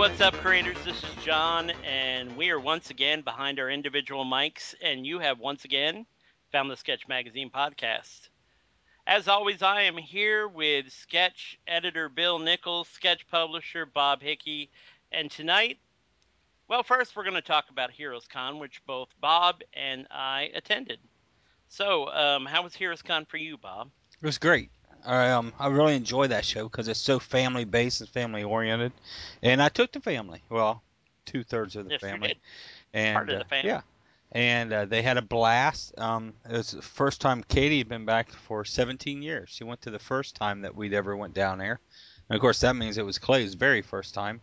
What's up, creators? This is John, and we are once again behind our individual mics, and you have once again found the Sketch Magazine podcast. As always, I am here with sketch editor Bill Nichols, sketch publisher Bob Hickey, and tonight, well, first we're going to talk about Heroes Con, which both Bob and I attended. So, um, how was Heroes Con for you, Bob? It was great. I um I really enjoy that show because it's so family based and family oriented, and I took the family. Well, two thirds of the Yes, family, and Part of the uh, yeah, and uh, they had a blast. Um, it was the first time Katie had been back for 17 years. She went to the first time that we'd ever went down there, and of course that means it was Clay's very first time.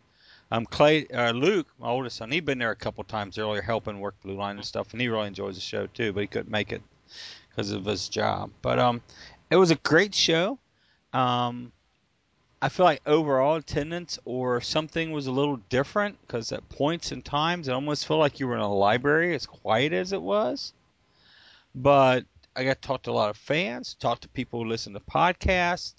Um, Clay, uh, Luke, my oldest son, he'd been there a couple times earlier helping work Blue Line and stuff, and he really enjoys the show too, but he couldn't make it because of his job. But um, it was a great show. Um, I feel like overall attendance or something was a little different because at points and times it almost felt like you were in a library as quiet as it was. But I got to talk to a lot of fans, talk to people who listen to podcasts,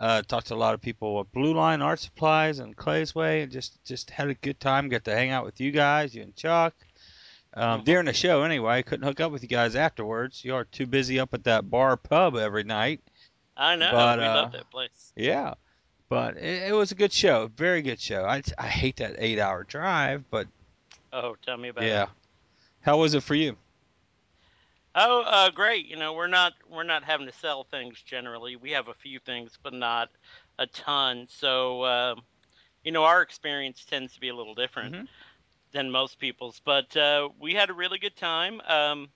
uh, to a lot of people at Blue Line Art Supplies and Clay's Way, and just just had a good time. Got to hang out with you guys, you and Chuck. Um. During the show, anyway, I couldn't hook up with you guys afterwards. You are too busy up at that bar pub every night. I know, But, we uh, love that place. Yeah, but it, it was a good show, very good show. I I hate that eight hour drive, but Oh, tell me about yeah. it. Yeah. How was it for you? Oh, uh, great. You know, we're not we're not having to sell things generally. We have a few things, but not a ton. So, um, you know, our experience tends to be a little different Mhm. Than most people's. But uh, we had a really good time. Um,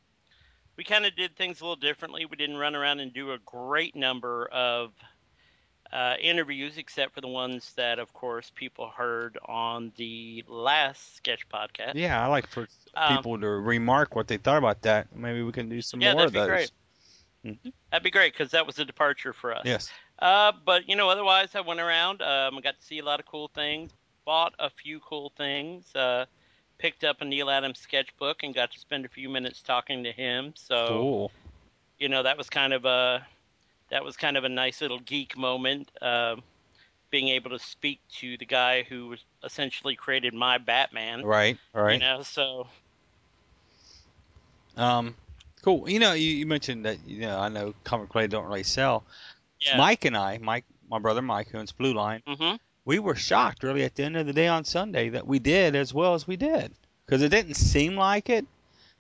we kind of did things a little differently. We didn't run around and do a great number of uh, interviews, except for the ones that, of course, people heard on the last sketch podcast. Yeah, I like for Um, people to remark what they thought about that. Maybe we can do some Yeah, more of that'd be those. great. Mhm. That'd be great because that was a departure for us. Yes. Uh, but you know, otherwise, I went around. Um, I got to see a lot of cool things. Bought a few cool things. Uh, picked up a Neal Adams sketchbook and got to spend a few minutes talking to him. So Cool. you know, that was kind of a that was kind of a nice little geek moment. Uh, being able to speak to the guy who was essentially created my Batman. Right. Right. You know, so Um, cool. You know, you, you mentioned that you know I know Comic Play don't really sell. yeah. Mike and I, Mike, my brother Mike, who owns Blue Line, Mm hmm we were shocked really at the end of the day on Sunday that we did as well as we did because it didn't seem like it,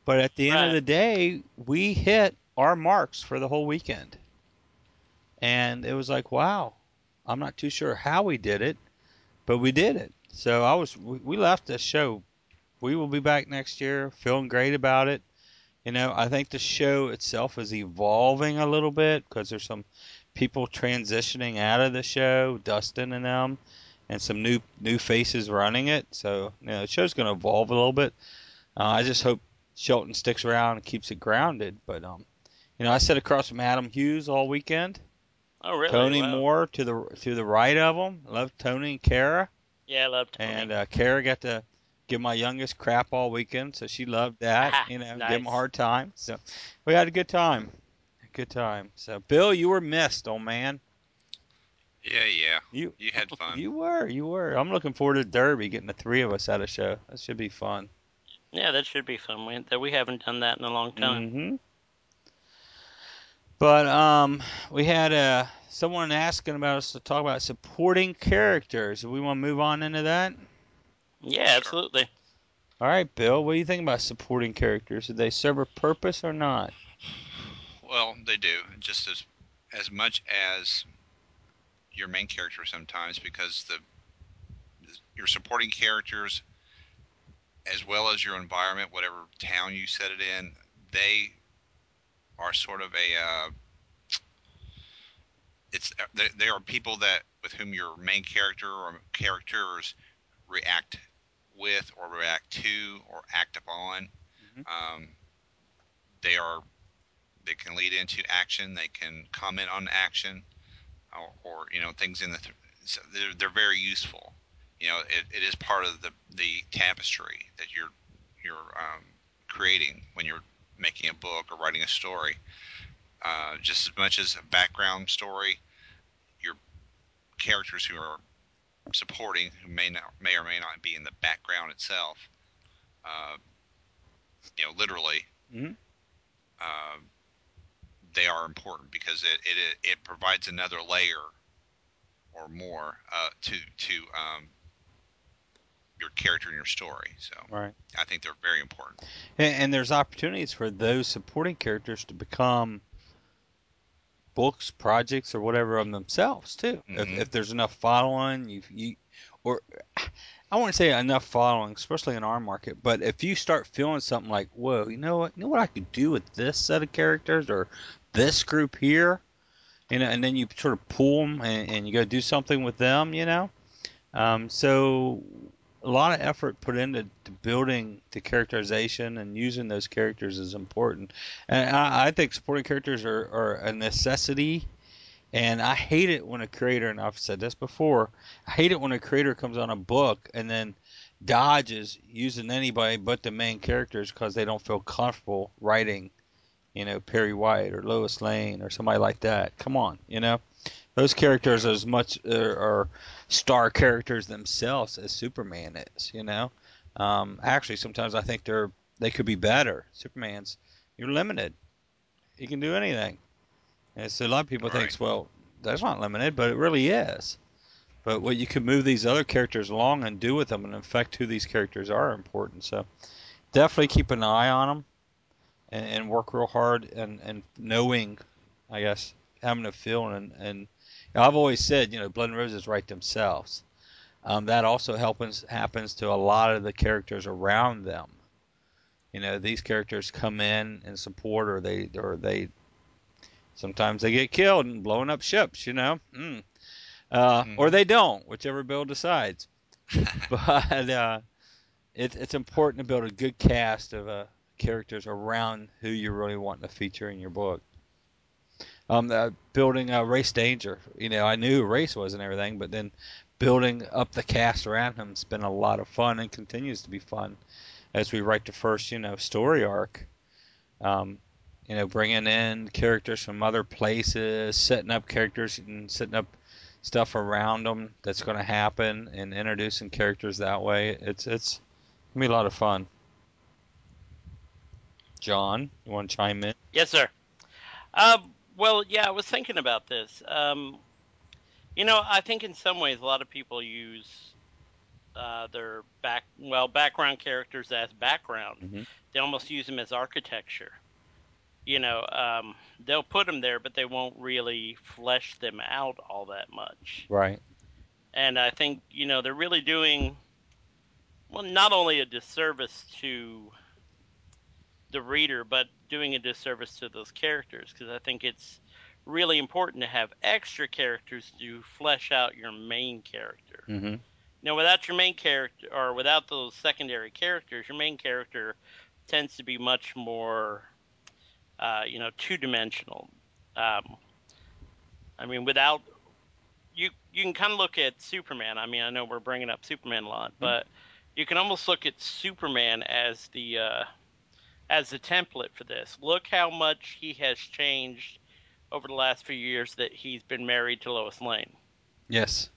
but at the end of the day we hit our marks for the whole weekend, and it was like wow, I'm not too sure how we did it, but we did it. So I was we, we left the show. We will be back next year, feeling great about it. You know, I think the show itself is evolving a little bit because there's some people transitioning out of the show, Dustin and them, and some new new faces running it. So, you know, the show's going to evolve a little bit. Uh, I just hope Shelton sticks around and keeps it grounded. But, um, you know, I sat across from Adam Hughes all weekend. Oh, really? Tony Wow. Moore to the to the right of him. Love Tony and Kara. Yeah, I loved Tony. And uh, Kara got to give my youngest crap all weekend, so she loved that. Ah, you know, give him a hard time. So we had a good time. A good time. So Bill, you were missed, old man. Yeah, yeah. You You had fun. you were you were. I'm looking forward to Derby getting the three of us at a show. That should be fun. Yeah, that should be fun. We, that we haven't done that in a long time. hmm But um, we had uh someone asking about us to talk about supporting characters. Do we want to move on into that? Yeah, Sure. absolutely. All right, Bill. What do you think about supporting characters? Do they serve a purpose or not? Well, they do just as as much as your main character sometimes because the your supporting characters as well as your environment, whatever town you set it in, they are sort of a uh, it's they, they are people that with whom your main character or characters react with or react to or act upon. Mhm. Um, they are they can lead into action. They can comment on action, or, or you know things in the. Th- so they're they're very useful. You know, it, it is part of the the tapestry that you're you're um, creating when you're making a book or writing a story. Uh, just as much as a background story, your characters who are supporting, who may not may or may not be in the background itself, uh, you know, literally, Mhm. uh, they are important because it, it it provides another layer or more uh, to to um, your character and your story. So Right. I think they're very important. And, and there's opportunities for those supporting characters to become books, projects, or whatever of themselves too. If, Mhm. if there's enough following, you you or I wouldn't say enough following, especially in our market. But if you start feeling something like, whoa, you know what, you know what I could do with this set of characters or this group here, you know, and then you sort of pull them and, and you go do something with them, you know. Um, so a lot of effort put into to building the characterization and using those characters is important. And I, I think supporting characters are, are a necessity. And I hate it when a creator, and I've said this before, I hate it when a creator comes on a book and then dodges using anybody but the main characters because they don't feel comfortable writing, you know, Perry White or Lois Lane or somebody like that. Come on, you know, those characters are as much uh, are star characters themselves as Superman is. You know, um, actually, sometimes I think they're they could be better. Superman's you're limited. He can do anything. And so a lot of people Right. thinks, well, that's not limited, but it really is. But what you can move these other characters along and do with them and affect who these characters are important. So definitely keep an eye on them and, and work real hard and, and knowing, I guess, having a feeling. And, and I've always said, you know, Blood and Roses write themselves. Um, that also happens happens to a lot of the characters around them. You know, these characters come in and support, or they or they sometimes they get killed and blowing up ships. You know, mm. uh, or Mhm. they don't, whichever Bill decides. but uh, it, it's important to build a good cast of uh, characters around who you're really wanting to feature in your book. Um, uh, building uh, Race Danger, you know, I knew Race was and everything, but then building up the cast around him has been a lot of fun and continues to be fun as we write the first, you know, story arc. Um, you know, bringing in characters from other places, setting up characters and setting up stuff around them that's going to happen, and introducing characters that way. It's it's gonna be a lot of fun. John, you want to chime in? Yes, sir. Um, well, yeah, I was thinking about this. Um, you know, I think in some ways a lot of people use uh, their back well background characters as background. Mhm. They almost use them as architecture. You know, um, they'll put them there, but they won't really flesh them out all that much. Right. And I think you know they're really doing well not only a disservice to the reader, but doing a disservice to those characters because I think it's really important to have extra characters to flesh out your main character. Mm-hmm. Now, without your main character or without those secondary characters, your main character tends to be much more, uh, you know, two dimensional. Um, I mean, without you, you can kind of look at Superman. I mean, I know we're bringing up Superman a lot, but you can almost look at Superman as the uh, as a template for this. Look how much he has changed over the last few years that he's been married to Lois Lane. Yes.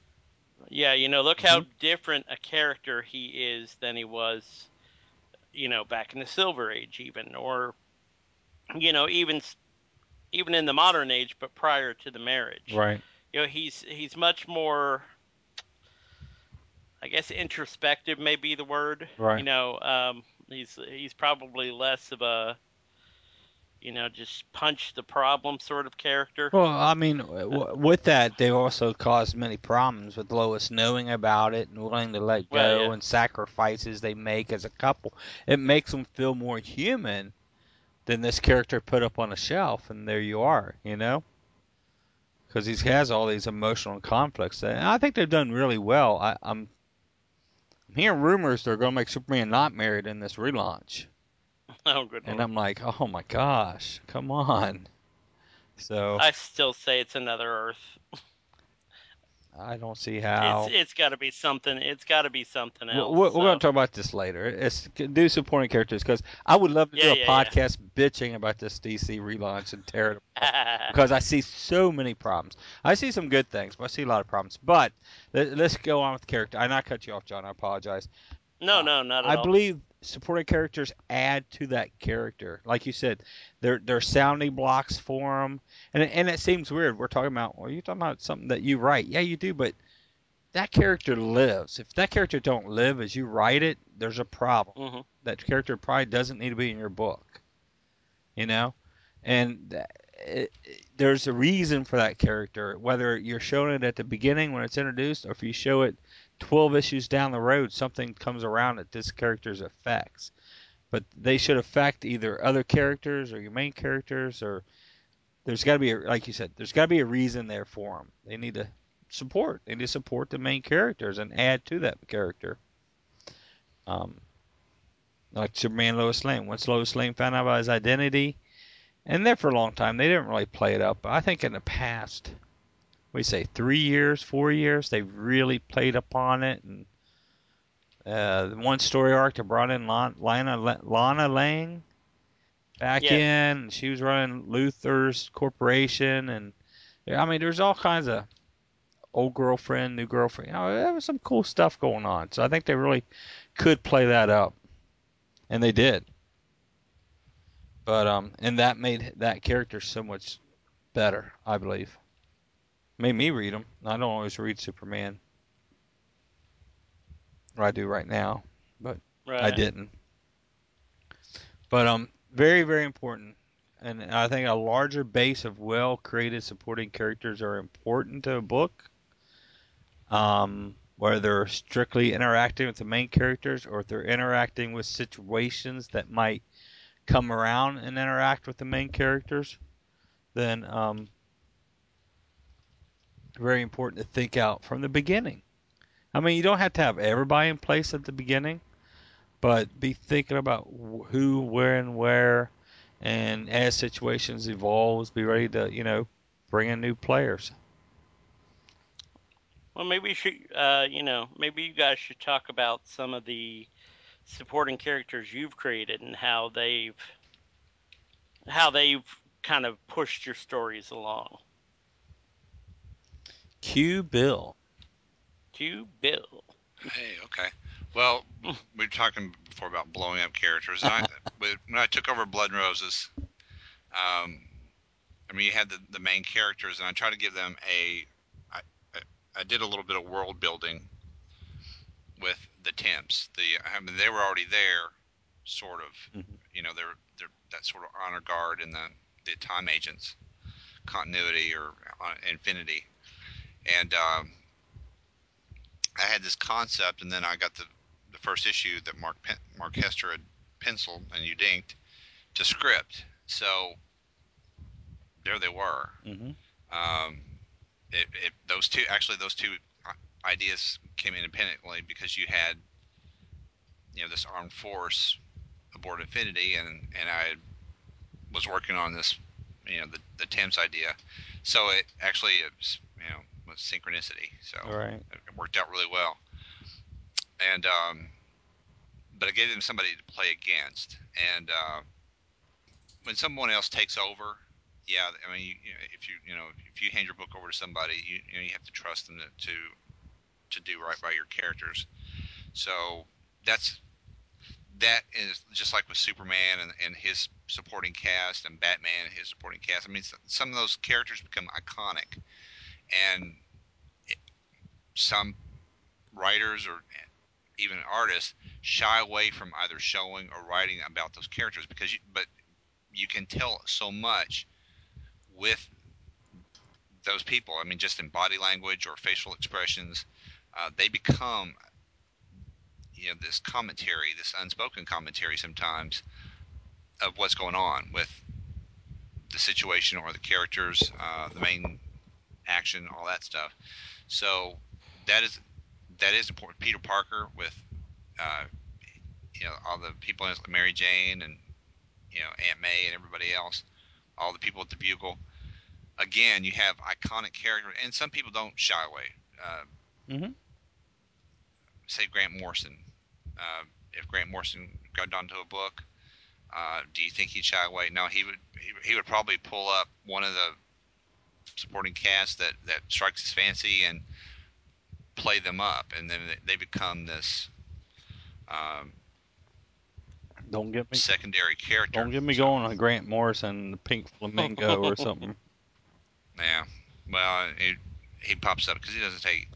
Yeah, you know, look how different a character he is than he was, you know, back in the Silver Age, even, or, you know, even even in the modern age, but prior to the marriage. Right. You know, he's he's much more, I guess, introspective may be the word. Right. You know, um, he's he's probably less of a, you know, just punch the problem sort of character. Well, I mean, w- with that, they also caused many problems with Lois knowing about it and willing to let go Well, yeah. and sacrifices they make as a couple. It makes them feel more human than this character put up on a shelf, and there you are, you know. because he has all these emotional conflicts. And I think they've done really well. I, I'm hearing rumors they're going to make Superman not married in this relaunch, Oh, good and lord. I'm like, oh my gosh, come on. So I still say it's another Earth. I don't see how. It's it's got to be something. It's got to be something We're, else. we're so. going to talk about this later. It's do supporting characters because I would love to Yeah, do a yeah, yeah. podcast bitching about this DC relaunch and tear it apart because I see so many problems. I see some good things, but I see a lot of problems. But let, us go on with the character. I not cut you off, John. I apologize. no, no, not at I all. I believe supporting characters add to that character. Like you said, they're they're sounding blocks for them, and it- and it seems weird. We're talking about well, you're talking about something that you write. Yeah, you do, but that character lives. If that character don't live as you write it, there's a problem. hmm That character probably doesn't need to be in your book. You know, and th- it, it- there's a reason for that character. Whether you're showing it at the beginning when it's introduced, or if you show it 12 issues down the road, something comes around that this character's effects. But they should affect either other characters or your main characters, or there's got to be, a, like you said, there's got to be a reason there for them. They need to support. They need to support the main characters and add to that character. Um, like Superman, Lois Lane. Once Lois Lane found out about his identity, and there for a long time, they didn't really play it up. But I think in the past, we say three years, four years, they've really played upon it. And uh, the one story arc that brought in Lana, Lana, Lana Lang back Yeah. in, she was running Luthor's corporation, and I mean, there's all kinds of old girlfriend, new girlfriend. You know, there was some cool stuff going on. So I think they really could play that up, and they did. But um, and that made that character so much better, I believe. Made me read them. I don't always read Superman. Or I do right now. Right. I didn't. But um, very very important, and I think a larger base of well created supporting characters are important to a book. Um, whether they're strictly interacting with the main characters or if they're interacting with situations that might come around and interact with the main characters, then um, very important to think out from the beginning. I mean, you don't have to have everybody in place at the beginning, but be thinking about who, where, and where, and as situations evolves, be ready to you know bring in new players. Well, maybe you should, uh, you know, maybe you guys should talk about some of the supporting characters you've created and how they've how they've kind of pushed your stories along. Q Bill. To Bill. Hey, okay. Well, we were talking before about blowing up characters, and I when when I took over Blood and Roses, um, I mean, you had the, the main characters, and I tried to give them a. I, I, I did a little bit of world building with the temps. The I mean, they were already there, sort of. Mhm. You know, they're they're that sort of honor guard in the the time agents continuity or uh, infinity, and um, I had this concept, and then I got the the first issue that Mark Pen- Mark Hester had penciled and you dinked to script. So there they were. hmm Um, it, it, those two actually those two ideas came independently because you had you know this armed force aboard Infinity, and and I was working on this you know the the temps idea. So it actually it was, you know was synchronicity. So All right. it worked out really well. And um, but I gave them somebody to play against. And uh, when someone else takes over, yeah, I mean, you, you know, if you you know if you hand your book over to somebody, you you know you have to trust them to to, to do right by your characters. So that's that is just like with Superman and, and his supporting cast and Batman and his supporting cast. I mean, some of those characters become iconic, and some writers or even artists shy away from either showing or writing about those characters because you, but you can tell so much with those people. I mean, just in body language or facial expressions, uh, they become you know this commentary, this unspoken commentary sometimes of what's going on with the situation or the characters, uh, the main action, all that stuff. So that is that is important. Peter Parker with uh, you know all the people in it, Mary Jane and you know Aunt May and everybody else, all the people at the Bugle. Again, you have iconic characters, and some people don't shy away. Uh, Mhm. Say Grant Morrison. Uh, if Grant Morrison got onto a book, uh, do you think he'd shy away? No, he would. He, he would probably pull up one of the supporting cast that that strikes his fancy and play them up, and then they become this um, Don't get me secondary character. don't get me So, going on Grant Morrison, the Pink Flamingo or something. Yeah. Well, he he pops up because he doesn't take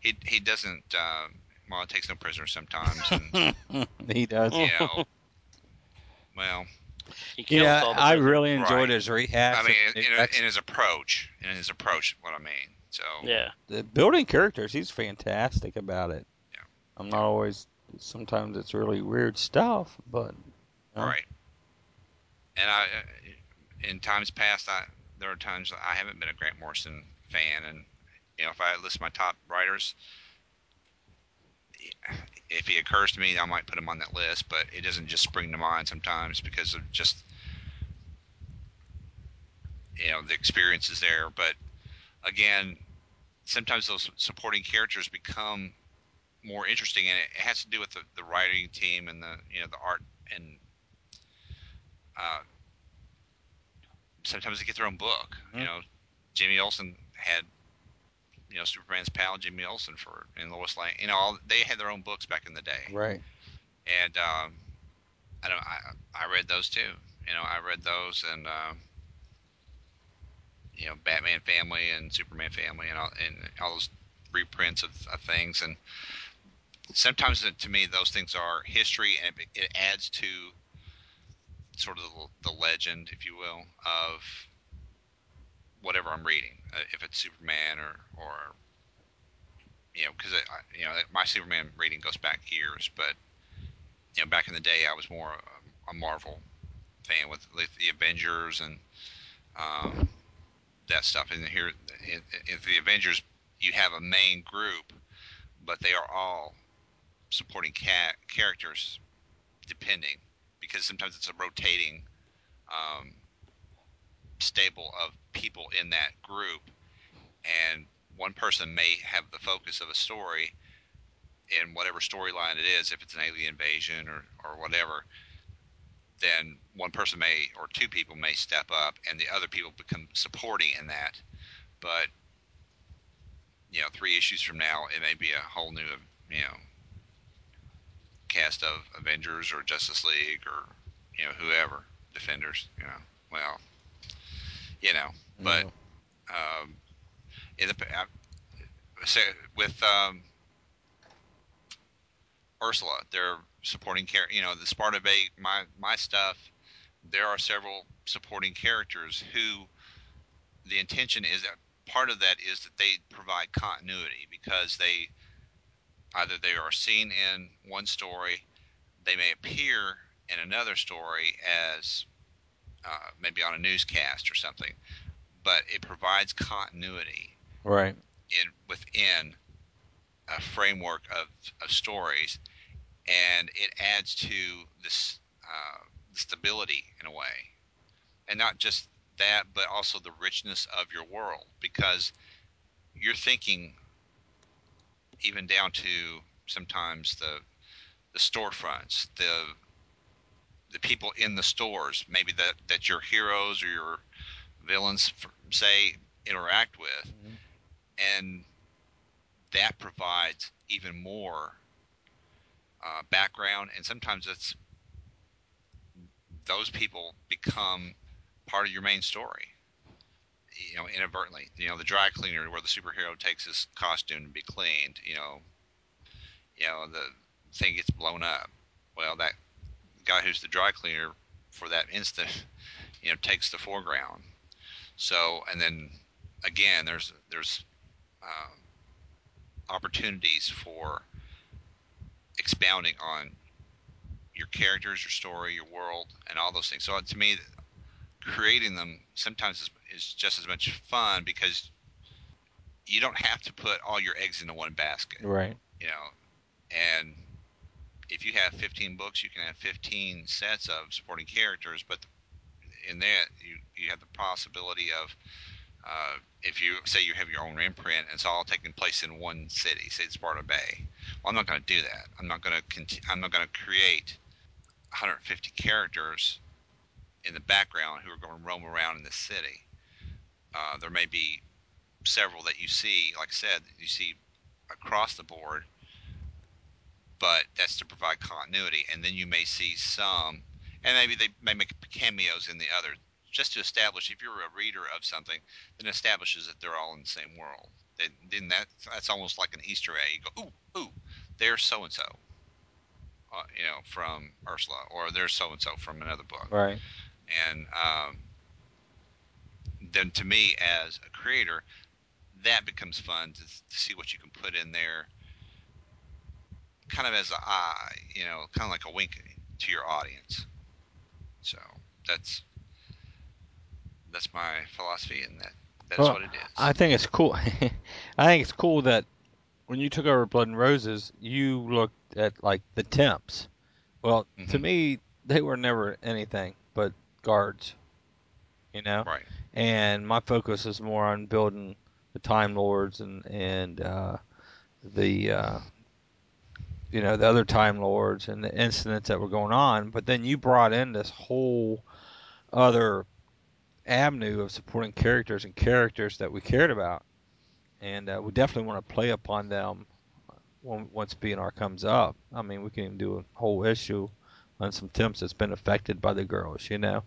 he he doesn't uh, well it takes no prisoners sometimes and he does. you know well He kills Yeah, I really enjoyed Right. his rehash. I mean It- in, in his approach in his approach what I mean so Yeah. the building characters, he's fantastic about it. Yeah. I'm not always. Sometimes it's really weird stuff, but Yeah. right and I uh, in times past I there are times I haven't been a Grant Morrison fan and you know if I list my top writers if he occurs to me, I might put him on that list, but it doesn't just spring to mind sometimes because of just you know the experiences there. But again, sometimes those supporting characters become more interesting, and it has to do with the, the writing team and the you know the art and uh, sometimes they get their own book. Mhm. You know, Jimmy Olsen had you know Superman's pal Jimmy Olsen for and Lois Lane. You know, all, they had their own books back in the day right. and um, I don't. I I read those too. You know, I read those and um, you know, Batman Family and Superman Family and all and all those reprints of, of things. And sometimes uh, to me, those things are history, and it, it adds to sort of the, the legend, if you will, of whatever I'm reading. Uh, if it's Superman or or you know, because you know my Superman reading goes back years, but you know, back in the day, I was more a, a Marvel fan with, with the Avengers and um, that stuff. And here, in, in the Avengers, you have a main group, but they are all supporting ca- characters, depending, because sometimes it's a rotating um, stable of people in that group, and one person may have the focus of a story in whatever storyline it is, if it's an alien invasion or, or whatever, then one person may or two people may step up and the other people become supporting in that. But you know, three issues from now, it may be a whole new, you know, cast of Avengers or Justice League or you know whoever Defenders. You know, well, you know, but um, in the with um, Ursula, they're supporting character. You know, the Sparta Bay, my my stuff. There are several supporting characters who the intention is that part of that is that they provide continuity because they either they are seen in one story, they may appear in another story as uh, maybe on a newscast or something, but it provides continuity Right. in within a framework of, of stories, and it adds to this uh, stability in a way, and not just that, but also the richness of your world because you're thinking even down to sometimes the the storefronts, the the people in the stores, maybe that that your heroes or your villains say interact with, Mhm. and that provides even more uh, background, and sometimes it's those people become part of your main story. You know, inadvertently. You know, the dry cleaner where the superhero takes his costume to be cleaned. You know, you know the thing gets blown up. Well, that guy who's the dry cleaner for that instant, you know, takes the foreground. So, and then again, there's there's um, opportunities for expounding on your characters, your story, your world, and all those things. So to me, creating them sometimes is, is just as much fun because you don't have to put all your eggs into one basket. Right. You know, and if you have 15 books, you can have 15 sets of supporting characters, but in that you you have the possibility of uh, if you say you have your own imprint, it's all taking place in one city, say Sparta Bay. Well, I'm not going to do that. I'm not going to I'm not going to create 150 characters in the background who are going to roam around in the city. Uh, there may be several that you see, like I said, you see across the board, but that's to provide continuity. And then you may see some, and maybe they may make cameos in the other, just to establish if you're a reader of something, then establishes that they're all in the same world. Then, then that that's almost like an Easter egg. You go, ooh, ooh, there's so and so, you know, from Ursula, or there's so and so from another book. Right. And um, then to me, as a creator, that becomes fun to, to see what you can put in there kind of as a eye, you know, kind of like a wink to your audience. So that's that's my philosophy, and that that's Well, what it is. I think it's cool. I think it's cool that when you took over Blood and Roses, you looked at like the temps. Well, to Mhm. me, they were never anything but guards. You know, right, and my focus is more on building the Time Lords and and uh, the uh, you know the other Time Lords and the incidents that were going on. But then you brought in this whole other avenue of supporting characters and characters that we cared about, and uh, we definitely want to play upon them when, once BNR comes up. I mean, we can even do a whole issue on some temps that's been affected by the girls. You know,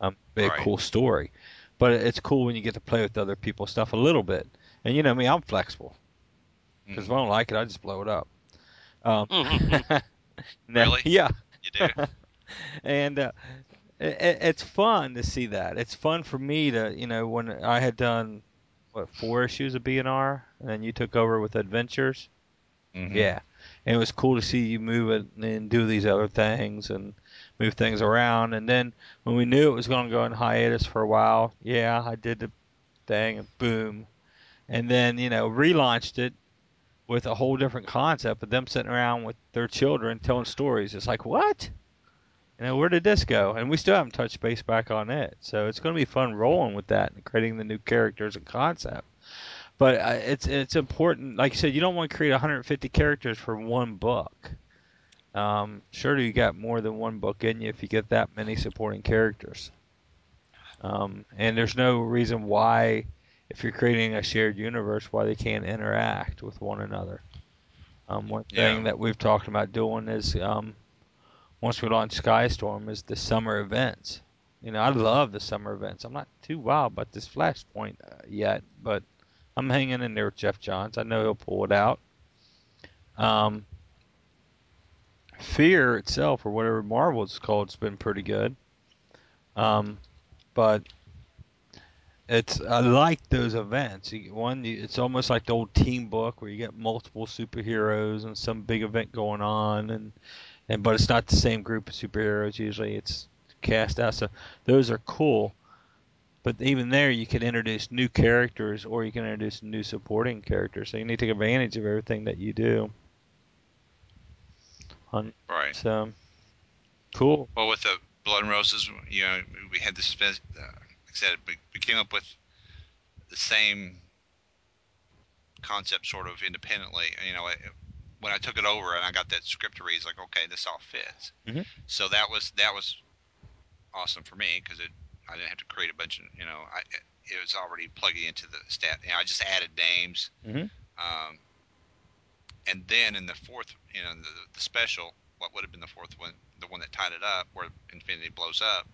um, be Right. a cool story. But it's cool when you get to play with other people's stuff a little bit. And you know me, I'm flexible because if I don't like it, I just blow it up. Um, Mhm. now- Really? Yeah. you do. and uh, it, it's fun to see that. It's fun for me to, you know, when I had done what four issues of BNR, and then you took over with Adventures. Mhm. Yeah, and it was cool to see you move it and do these other things and move things around. And then when we knew it was going to go in hiatus for a while, yeah, I did the thing and boom, and then you know relaunched it with a whole different concept of them sitting around with their children telling stories. It's like what? You know, where did this go? And we still haven't touched base back on it. So it's going to be fun rolling with that and creating the new characters and concept. But uh, it's it's important. Like you said, you don't want to create 150 characters for one book. Um, surely you got more than one book in you if you get that many supporting characters. Um, and there's no reason why, if you're creating a shared universe, why they can't interact with one another. Um, one thing Yeah. that we've talked about doing is um, once we launch Skystorm is the summer events. You know, I love the summer events. I'm not too wild about this Flashpoint uh, yet, but I'm hanging in there with Geoff Johns. I know he'll pull it out. Um, Fear itself, or whatever Marvel it's called, has been pretty good. Um, but it's I like those events. You, one, it's almost like the old team book where you get multiple superheroes and some big event going on, and and but it's not the same group of superheroes. Usually, it's cast out. So those are cool. But even there, you can introduce new characters, or you can introduce new supporting characters. So you need to take advantage of everything that you do. On Right. so cool. Well, with the Blood and Roses, you know, we had this. Uh, said, we, we came up with the same concept sort of independently. You know, it, when I took it over and I got that script to read, it's like, okay, this all fits. Mhm. So that was that was awesome for me because it I didn't have to create a bunch of you know I it was already plugging into the stat. You know, I just added names. Mhm. Um, and then in the fourth, you know, the, the special, what would have been the fourth one, the one that tied it up, where Infinity blows up.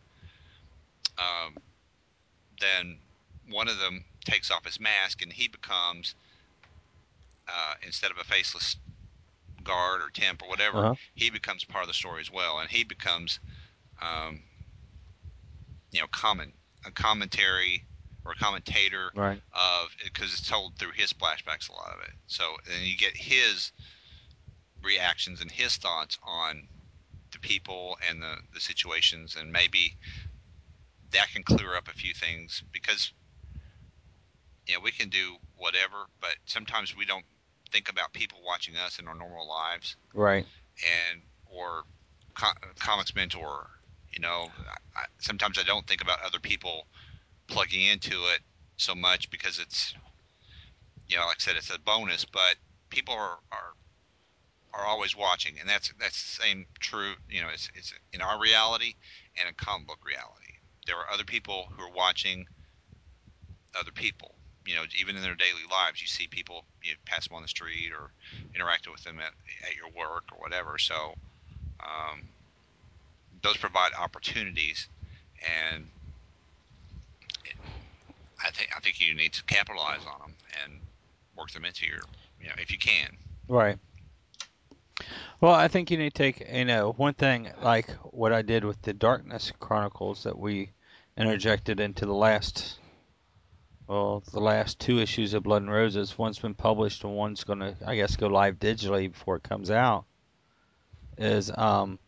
Um, then one of them takes off his mask and he becomes uh, instead of a faceless guard or temp or whatever, Uh-huh. he becomes part of the story as well, and he becomes, um, you know, comment a commentary or a commentator Right. of because it's told through his flashbacks a lot of it. So and you get his reactions and his thoughts on the people and the the situations, and maybe that can clear up a few things because you know, we can do whatever, but sometimes we don't think about people watching us in our normal lives, Right. and or co- comics mentor. You know, I, sometimes I don't think about other people plugging into it so much because it's, you know, like I said, it's a bonus, but people are are are always watching, and that's that's the same true. You know, it's it's in our reality and in comic book reality. There are other people who are watching other people. You know, even in their daily lives, you see people you know, pass them on the street or interacting with them at, at your work or whatever. So um, those provide opportunities, and it, I think I think you need to capitalize on them and work them into your, you know, if you can. Right. Well, I think you need to take, you know, one thing like what I did with the Darkness Chronicles that we interjected into the last, well, the last two issues of Blood and Roses. One's been published and one's going to, I guess, go live digitally before it comes out. Is um,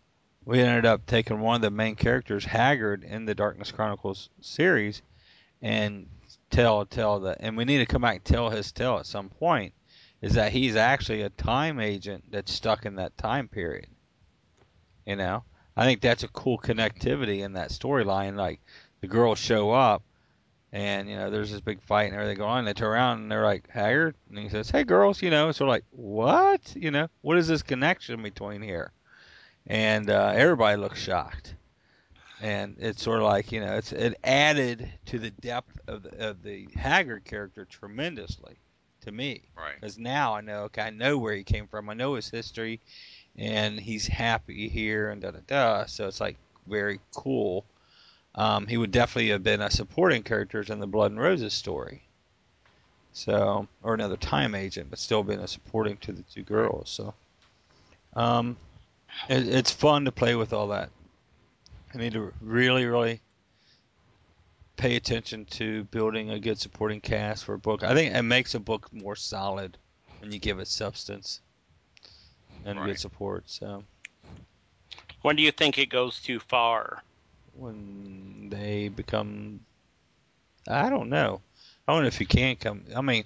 we ended up taking one of the main characters, Haggard, in the Darkness Chronicles series, and tell tell the, and we need to come back and tell his tale at some point is that he's actually a time agent that's stuck in that time period. You know, I think that's a cool connectivity in that storyline. Like the girls show up, and you know, there's this big fight and everything going on. They turn around and they're like Haggard, and he says, "Hey, girls," you know. So like, what? You know, what is this connection between here? And uh, everybody looks shocked. And it's sort of like you know, it's it added to the depth of the, of the Haggard character tremendously to me Right. because now I know, okay, I know where he came from. I know his history, and he's happy here and da da da. So it's like very cool. Um, he would definitely have been a supporting character in the Blood and Roses story. So, or another time agent, but still being a supporting to the two girls. So, um, it, it's fun to play with all that. I need to really, really pay attention to building a good supporting cast for a book. I think it makes a book more solid when you give it substance and Right. good support. So When do you think it goes too far? When they become, I don't know. I don't know if you can come. I mean,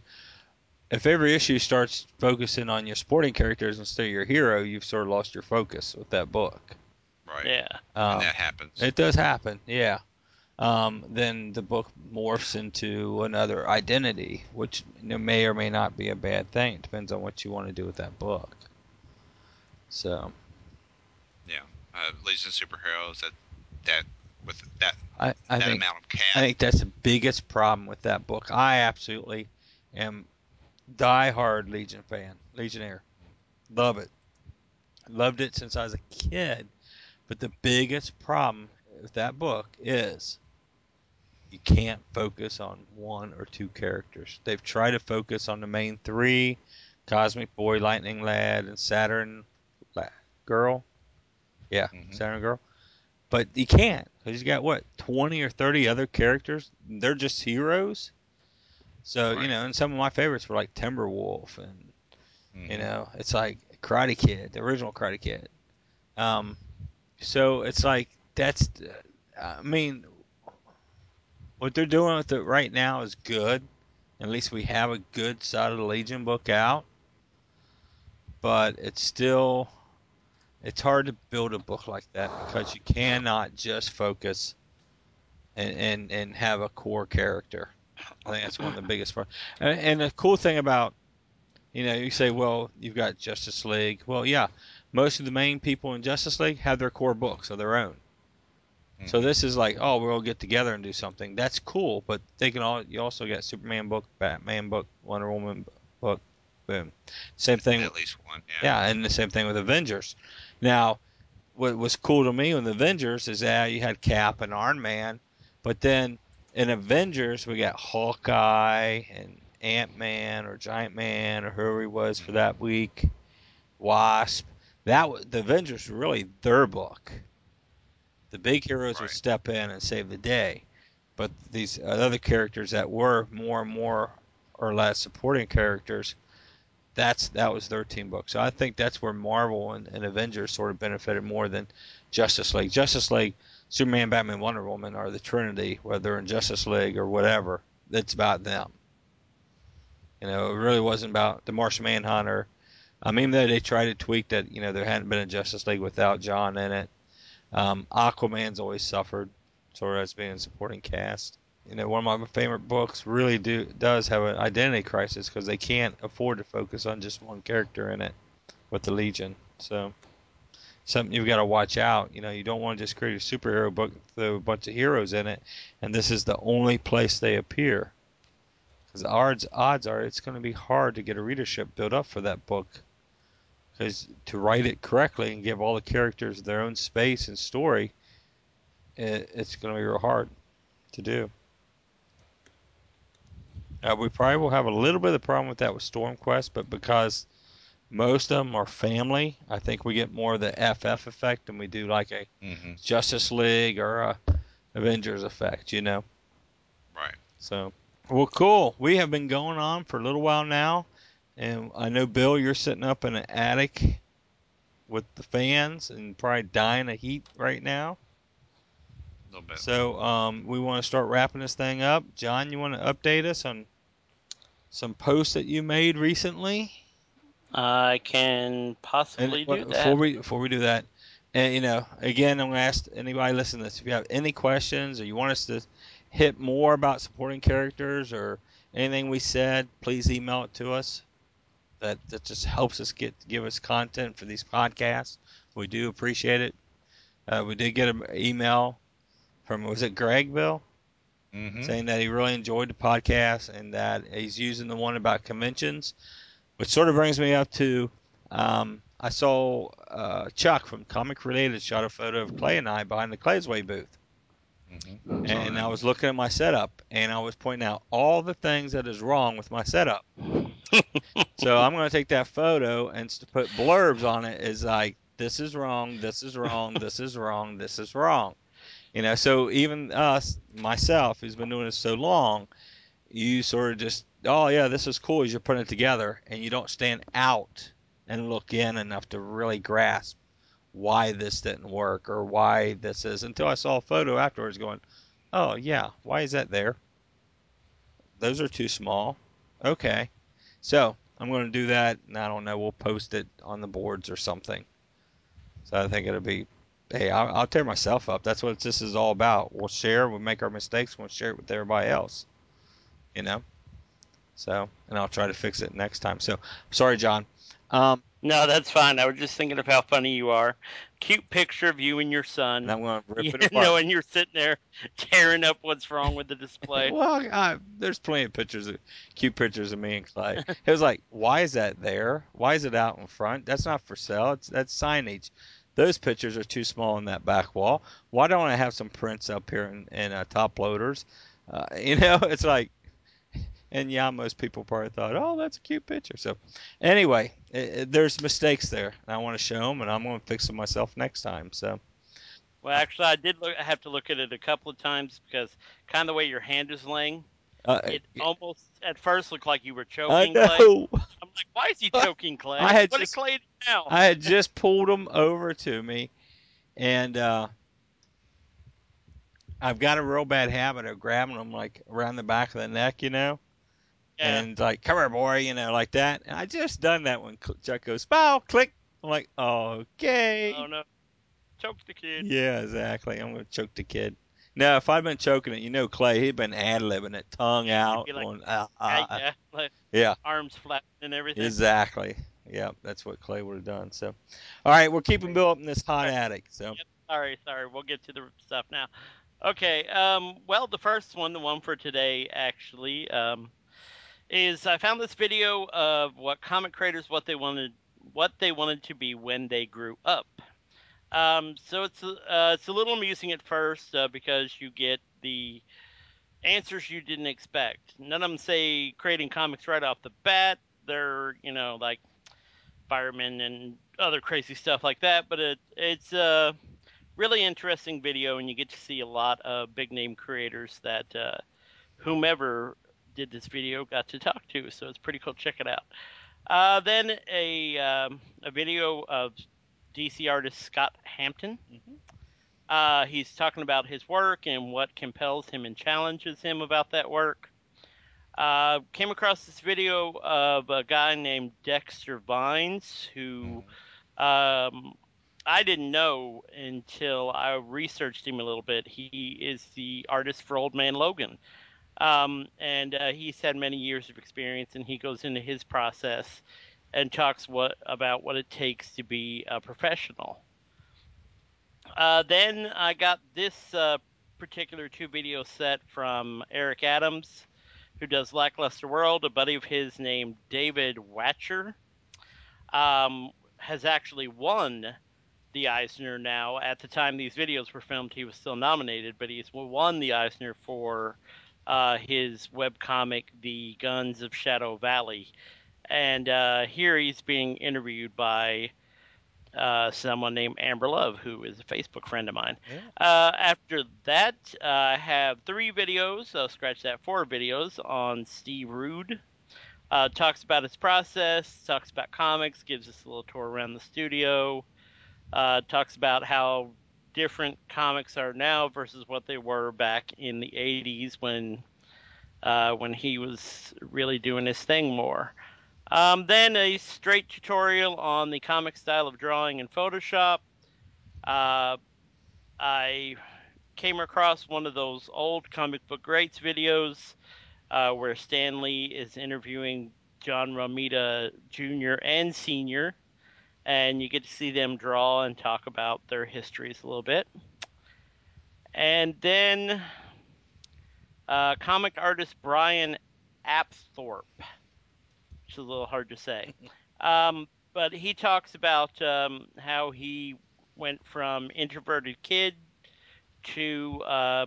if every issue starts focusing on your sporting characters instead of your hero, you've sort of lost your focus with that book. Right. Yeah. Um, and that happens. It does happen, yeah. Um, then the book morphs into another identity, which may or may not be a bad thing. It depends on what you want to do with that book. So yeah. Uh, Legion of Superheroes. That that with that I, I that think amount of cast. I think that's the biggest problem with that book. I absolutely am die-hard Legion fan, Legionnaire. Love it. Loved it since I was a kid. But the biggest problem with that book is you can't focus on one or two characters. They've tried to focus on the main three Cosmic Boy, Lightning Lad, and Saturn Girl. Yeah, Mhm. Saturn Girl. But you can't because you got what twenty or thirty other characters. They're just heroes. So you know, and some of my favorites were like Timberwolf, and Mhm. you know, it's like Karate Kid, the original Karate Kid. Um, so it's like that's. I mean, what they're doing with it right now is good. At least we have a good side of the Legion book out. But it's still it's hard to build a book like that because you cannot just focus and and, and have a core character. I think that's one of the biggest problems. And, and the cool thing about you know, you say, well, you've got Justice League. Well, yeah, most of the main people in Justice League have their core books of their own. So Mhm. this is like, oh, we'll get together and do something. That's cool, but they can all. You also got Superman book, Batman book, Wonder Woman book, boom. Same thing. at least one. Yeah. Yeah, and the same thing with Avengers. Now, what was cool to me with Avengers is that you had Cap and Iron Man, but then in Avengers we got Hawkeye and Ant Man or Giant Man or whoever he was for that week, Wasp. That was the Avengers were really their book. The big heroes would step in and save the day, but these other characters that were more and more or less supporting characters that's that was their team book. So I think that's where Marvel and, and Avengers sort of benefited more than Justice League. Justice League, Superman, Batman, Wonder Woman are the Trinity, whether in Justice League or whatever. That's about them. You know, it really wasn't about the Martian Manhunter. Um, mean, they tried to tweak that, you know, there hadn't been a Justice League without John in it. Um, Aquaman's always suffered sort of as being a supporting cast. You know, one of my favorite books really do does have an identity crisis because they can't afford to focus on just one character in it with the Legion. So something you've got to watch out. You know, you don't want to just create a superhero book with a bunch of heroes in it, and this is the only place they appear. Because odds odds are it's going to be hard to get a readership built up for that book. Because to write it correctly and give all the characters their own space and story, it, it's going to be real hard to do. Uh, we probably will have a little bit of the problem with that with Storm Quest, but because most of them are family, I think we get more of the FF effect than we do like a hmm Justice League or a Avengers effect, you know. Right. So, well, cool. We have been going on for a little while now, and I know Bill, you're sitting up in an attic with the fans and probably dying of heat right now. A little bit. So, um, we want to start wrapping this thing up. John, you want to update us on some posts that you made recently? I can And possibly do uh, that. before we before we do that, and you know, again, I'm gonna ask anybody listening to this if you have any questions or you want us to hit more about supporting characters or anything we said, please email it to us. That that just helps us get give us content for these podcasts. We do appreciate it. Uh, we did get an email from was it Greg Bill hmm saying that he really enjoyed the podcast and that he's using the one about conventions, which sort of brings me up to um, I saw uh, Chuck from Comic Related shot a photo of Clay and I behind the Clay's Way booth, hmm and I was looking at my setup and I was pointing out all the things that is wrong with my setup. so I'm going to take that photo and s- put blurbs on it. As like this is wrong, this is wrong, this is wrong, this is wrong. You know, so even us, myself, who's been doing this so long, you sort of just, oh yeah, this is cool as you're putting it together, and you don't stand out and look in enough to really grasp why this didn't work or why this is. Until I saw a photo afterwards, going, oh yeah, why is that there? Those are too small. Okay, so I'm going to do that, and I don't know, we'll post it on the boards or something. So I think it'll be hey, I'll, I'll tear myself up. That's what this is all about. We'll share, we'll make our mistakes, we'll share it with everybody else. You know? So, and I'll try to fix it next time. So, sorry, John. Um, No, that's fine. I was just thinking of how funny you are. Cute picture of you and your son. and I'm going to rip You it apart. know, and you're sitting there tearing up what's wrong with the display. well, I, there's plenty of pictures, of, cute pictures of me and Clay. It was like, why is that there? Why is it out in front? That's not for sale. It's that's signage. Those pictures are too small in that back wall. Why don't I have some prints up here in, in uh, top loaders? Uh, you know, it's like, and yeah, most people probably thought, oh, that's a cute picture. So, anyway, it, it, there's mistakes there. And I want to show them, and I'm going to fix them myself next time. So, Well, actually, I did look. I have to look at it a couple of times because kind of the way your hand is laying, uh, it almost at first looked like you were choking Clay. know. Like, why is he choking Clay? I had what just- Clay now? I had just pulled him over to me, and uh, I've got a real bad habit of grabbing him like around the back of the neck, you know, yeah. and like, come here, boy, you know, like that. And I just done that when Chuck goes, bow, click. I'm like, okay. oh no, choked the kid. Yeah, exactly. I'm gonna choke the kid. No, if I'd been choking it, you know, Clay, he'd been ad libbing it, tongue out, like, going, ah, yeah, ah, yeah, like yeah. arms flat and everything. Exactly. Yeah, that's what Clay would have done. So, all right, we're keeping Bill up in this hot attic. So, Sorry, sorry. We'll get to the stuff now. Okay. Um. Well, the first one, the one for today, actually, um, is I found this video of what comic creators what they wanted what they wanted to be when they grew up. Um. So it's uh it's a little amusing at first uh, because you get the answers you didn't expect. None of them say creating comics right off the bat. They're you know like firemen and other crazy stuff like that. But it it's a really interesting video, and you get to see a lot of big name creators that uh, whomever did this video got to talk to. So it's pretty cool. Check it out. Uh, then a um, a video of DC artist Scott Hampton. Uh, he's talking about his work and what compels him and challenges him about that work. Uh, came across this video of a guy named Dexter Vines who um, I didn't know until I researched him a little bit. He is the artist for Old Man Logan. Um, and uh, he's had many years of experience, and he goes into his process and talks what about what it takes to be a professional. Uh, then I got this uh, particular two video set from Eric Adams, who does Lackluster World. A buddy of his named David Wachter um, has actually won the Eisner now. At the time these videos were filmed, he was still nominated, but he's won the Eisner for uh, his webcomic, The Guns of Shadow Valley. And uh, here he's being interviewed by uh, someone named Amber Love, who is a Facebook friend of mine. Yeah. Uh, after that, uh, I have three videos. I'll scratch that. Four videos on Steve Rude. Uh, talks about his process, talks about comics, gives us a little tour around the studio, uh, talks about how different comics are now versus what they were back in the 80s when uh, when he was really doing his thing more. Um, then a straight tutorial on the comic style of drawing in Photoshop. Uh, I came across one of those old comic book greats videos uh, where Stan Lee is interviewing John Romita Jr. and Sr. And you get to see them draw and talk about their histories a little bit. And then uh, comic artist Brian Apthorpe, is a little hard to say. Um, but he talks about um, how he went from introverted kid to uh,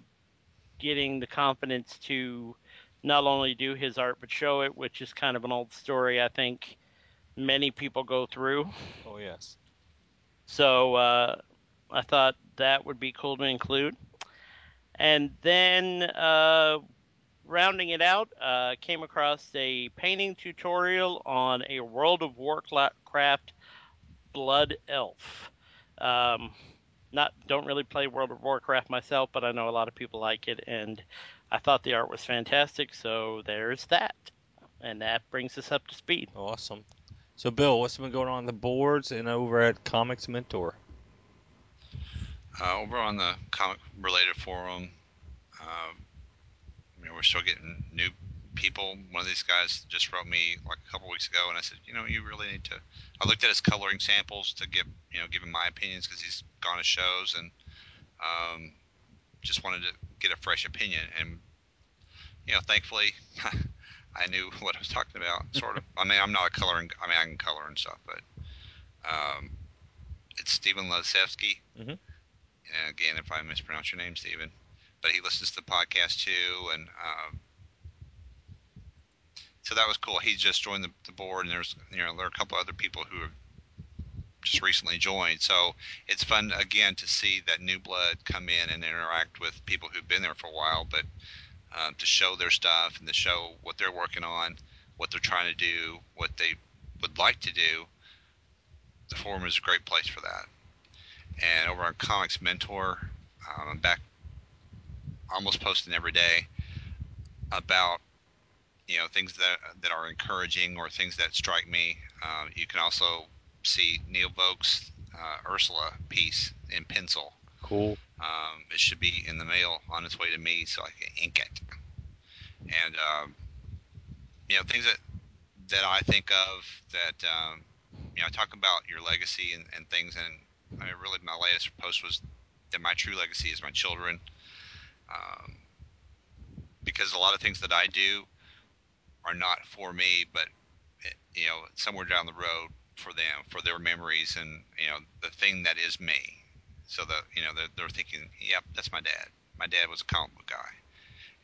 getting the confidence to not only do his art but show it, which is kind of an old story I think many people go through. Oh yes. So uh, I thought that would be cool to include. And then uh, rounding it out, uh, came across a painting tutorial on a World of Warcraft Blood Elf. Um, not don't really play World of Warcraft myself, but I know a lot of people like it, and I thought the art was fantastic. So there's that, and that brings us up to speed. Awesome. So Bill, what's been going on, on the boards and over at Comics Mentor? Uh, over on the comic related forum, um, you know, we're still getting new people. One of these guys just wrote me like a couple weeks ago, and I said, you know, you really need to. I looked at his coloring samples to give, you know, give him my opinions because he's gone to shows and um, just wanted to get a fresh opinion. And you know, thankfully, I knew what I was talking about. Sort of. I mean, I'm not a coloring. I mean, I can color and stuff, but um, it's Stephen Lasevsky. Mhm. And again, if I mispronounce your name, Stephen, but he listens to the podcast too, and um, so that was cool. He just joined the, the board, and there's you know there are a couple other people who have just recently joined. So it's fun again to see that new blood come in and interact with people who've been there for a while, but uh, to show their stuff and to show what they're working on, what they're trying to do, what they would like to do. The forum is a great place for that. And over on Comics Mentor, um, I'm back almost posting every day about you know things that that are encouraging or things that strike me. Uh, you can also see Neil Vokes' uh, Ursula piece in pencil. Cool. Um, it should be in the mail on its way to me so I can ink it. And um, you know things that that I think of that um, you know I talk about your legacy and, and things. And I mean, really, my latest post was that my true legacy is my children. Um, because a lot of things that I do are not for me, but eh, you know, somewhere down the road for them, for their memories, and you know, the thing that is me. So that you know, they're, they're thinking, "Yep, that's my dad. My dad was a comic book guy,"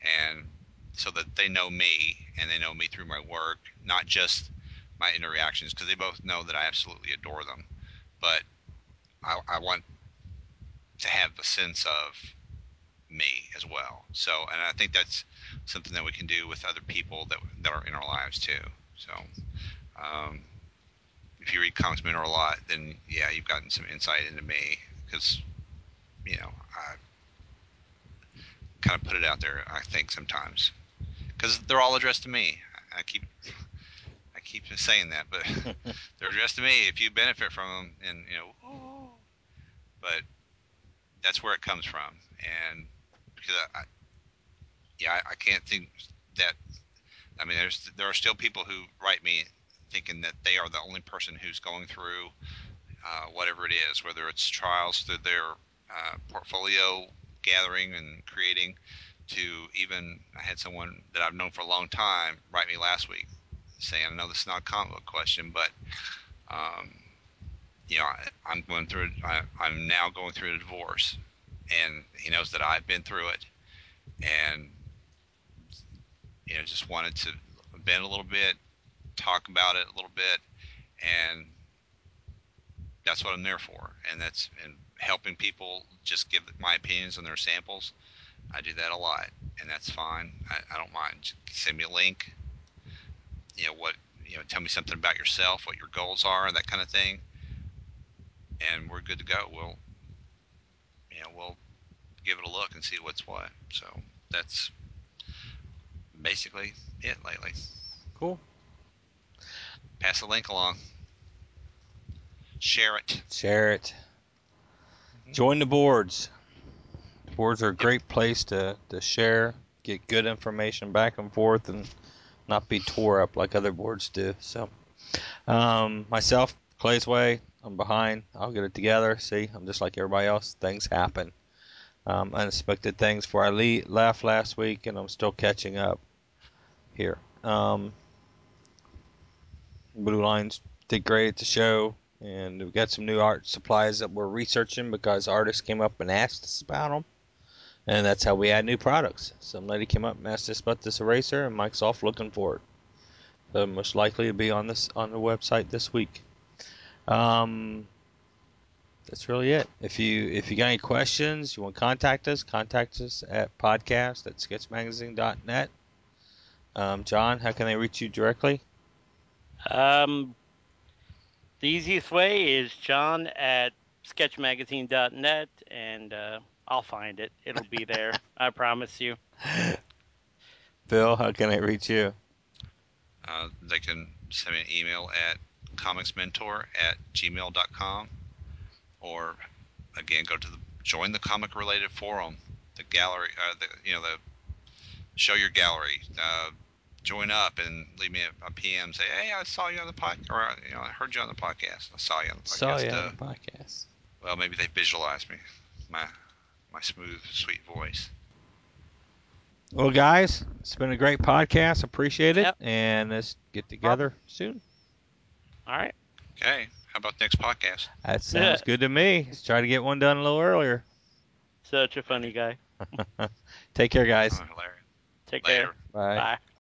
and so that they know me and they know me through my work, not just my interactions, because they both know that I absolutely adore them, but I, I want to have a sense of me as well. So, and I think that's something that we can do with other people that that are in our lives too. So, um, if you read Comics Mentor a lot, then yeah, you've gotten some insight into me because you know I kind of put it out there. I think sometimes because they're all addressed to me. I keep I keep saying that, but they're addressed to me. If you benefit from them, and you know, but that's where it comes from, and because I, yeah, I, I can't think that. I mean, there's there are still people who write me thinking that they are the only person who's going through uh, whatever it is, whether it's trials through their uh, portfolio gathering and creating, to even I had someone that I've known for a long time write me last week saying, I know this is not a comic book question, but um, you know, I, am going through. I, I'm now going through a divorce, and he knows that I've been through it, and you know, just wanted to bend a little bit, talk about it a little bit, and that's what I'm there for. And that's and helping people just give my opinions on their samples. I do that a lot, and that's fine. I, I don't mind. Just send me a link. You know what? You know, tell me something about yourself, what your goals are, that kind of thing. And we're good to go. We'll, you know, we'll give it a look and see what's what. So that's basically it lately. Cool. Pass the link along. Share it. Share it. Join the boards. The boards are a great place to, to share, get good information back and forth, and not be tore up like other boards do. So, um, myself, Clay's Way, I'm behind. I'll get it together. See, I'm just like everybody else. Things happen. Um, unexpected things for I le- left last week, and I'm still catching up here. Um, Blue Lines did great at the show, and we've got some new art supplies that we're researching because artists came up and asked us about them, and that's how we add new products. Some lady came up and asked us about this eraser, and Mike's off looking for it. So most likely to be on this on the website this week. Um, that's really it. If you if you got any questions, you want to contact us, contact us at podcast at sketchmagazine.net. Um, John, how can they reach you directly? Um, the easiest way is John at sketchmagazine.net, and uh, I'll find it. It'll be there. I promise you. Bill, how can I reach you? Uh, they can send me an email at comicsmentor at gmail.com or again go to the join the comic related forum the gallery uh, the, you know the show your gallery uh, join up and leave me a, a PM say hey I saw you on the podcast or you know I heard you on the podcast I saw you on the podcast Saw you uh, on the podcast. well maybe they visualized me my my smooth sweet voice Well, guys, it's been a great podcast. Appreciate it, Yep. and let's get together soon. All right. okay how about next podcast That sounds good to me. Let's try to get one done a little earlier. Such a funny guy. Take care, guys. oh, Take later care. Bye. Bye.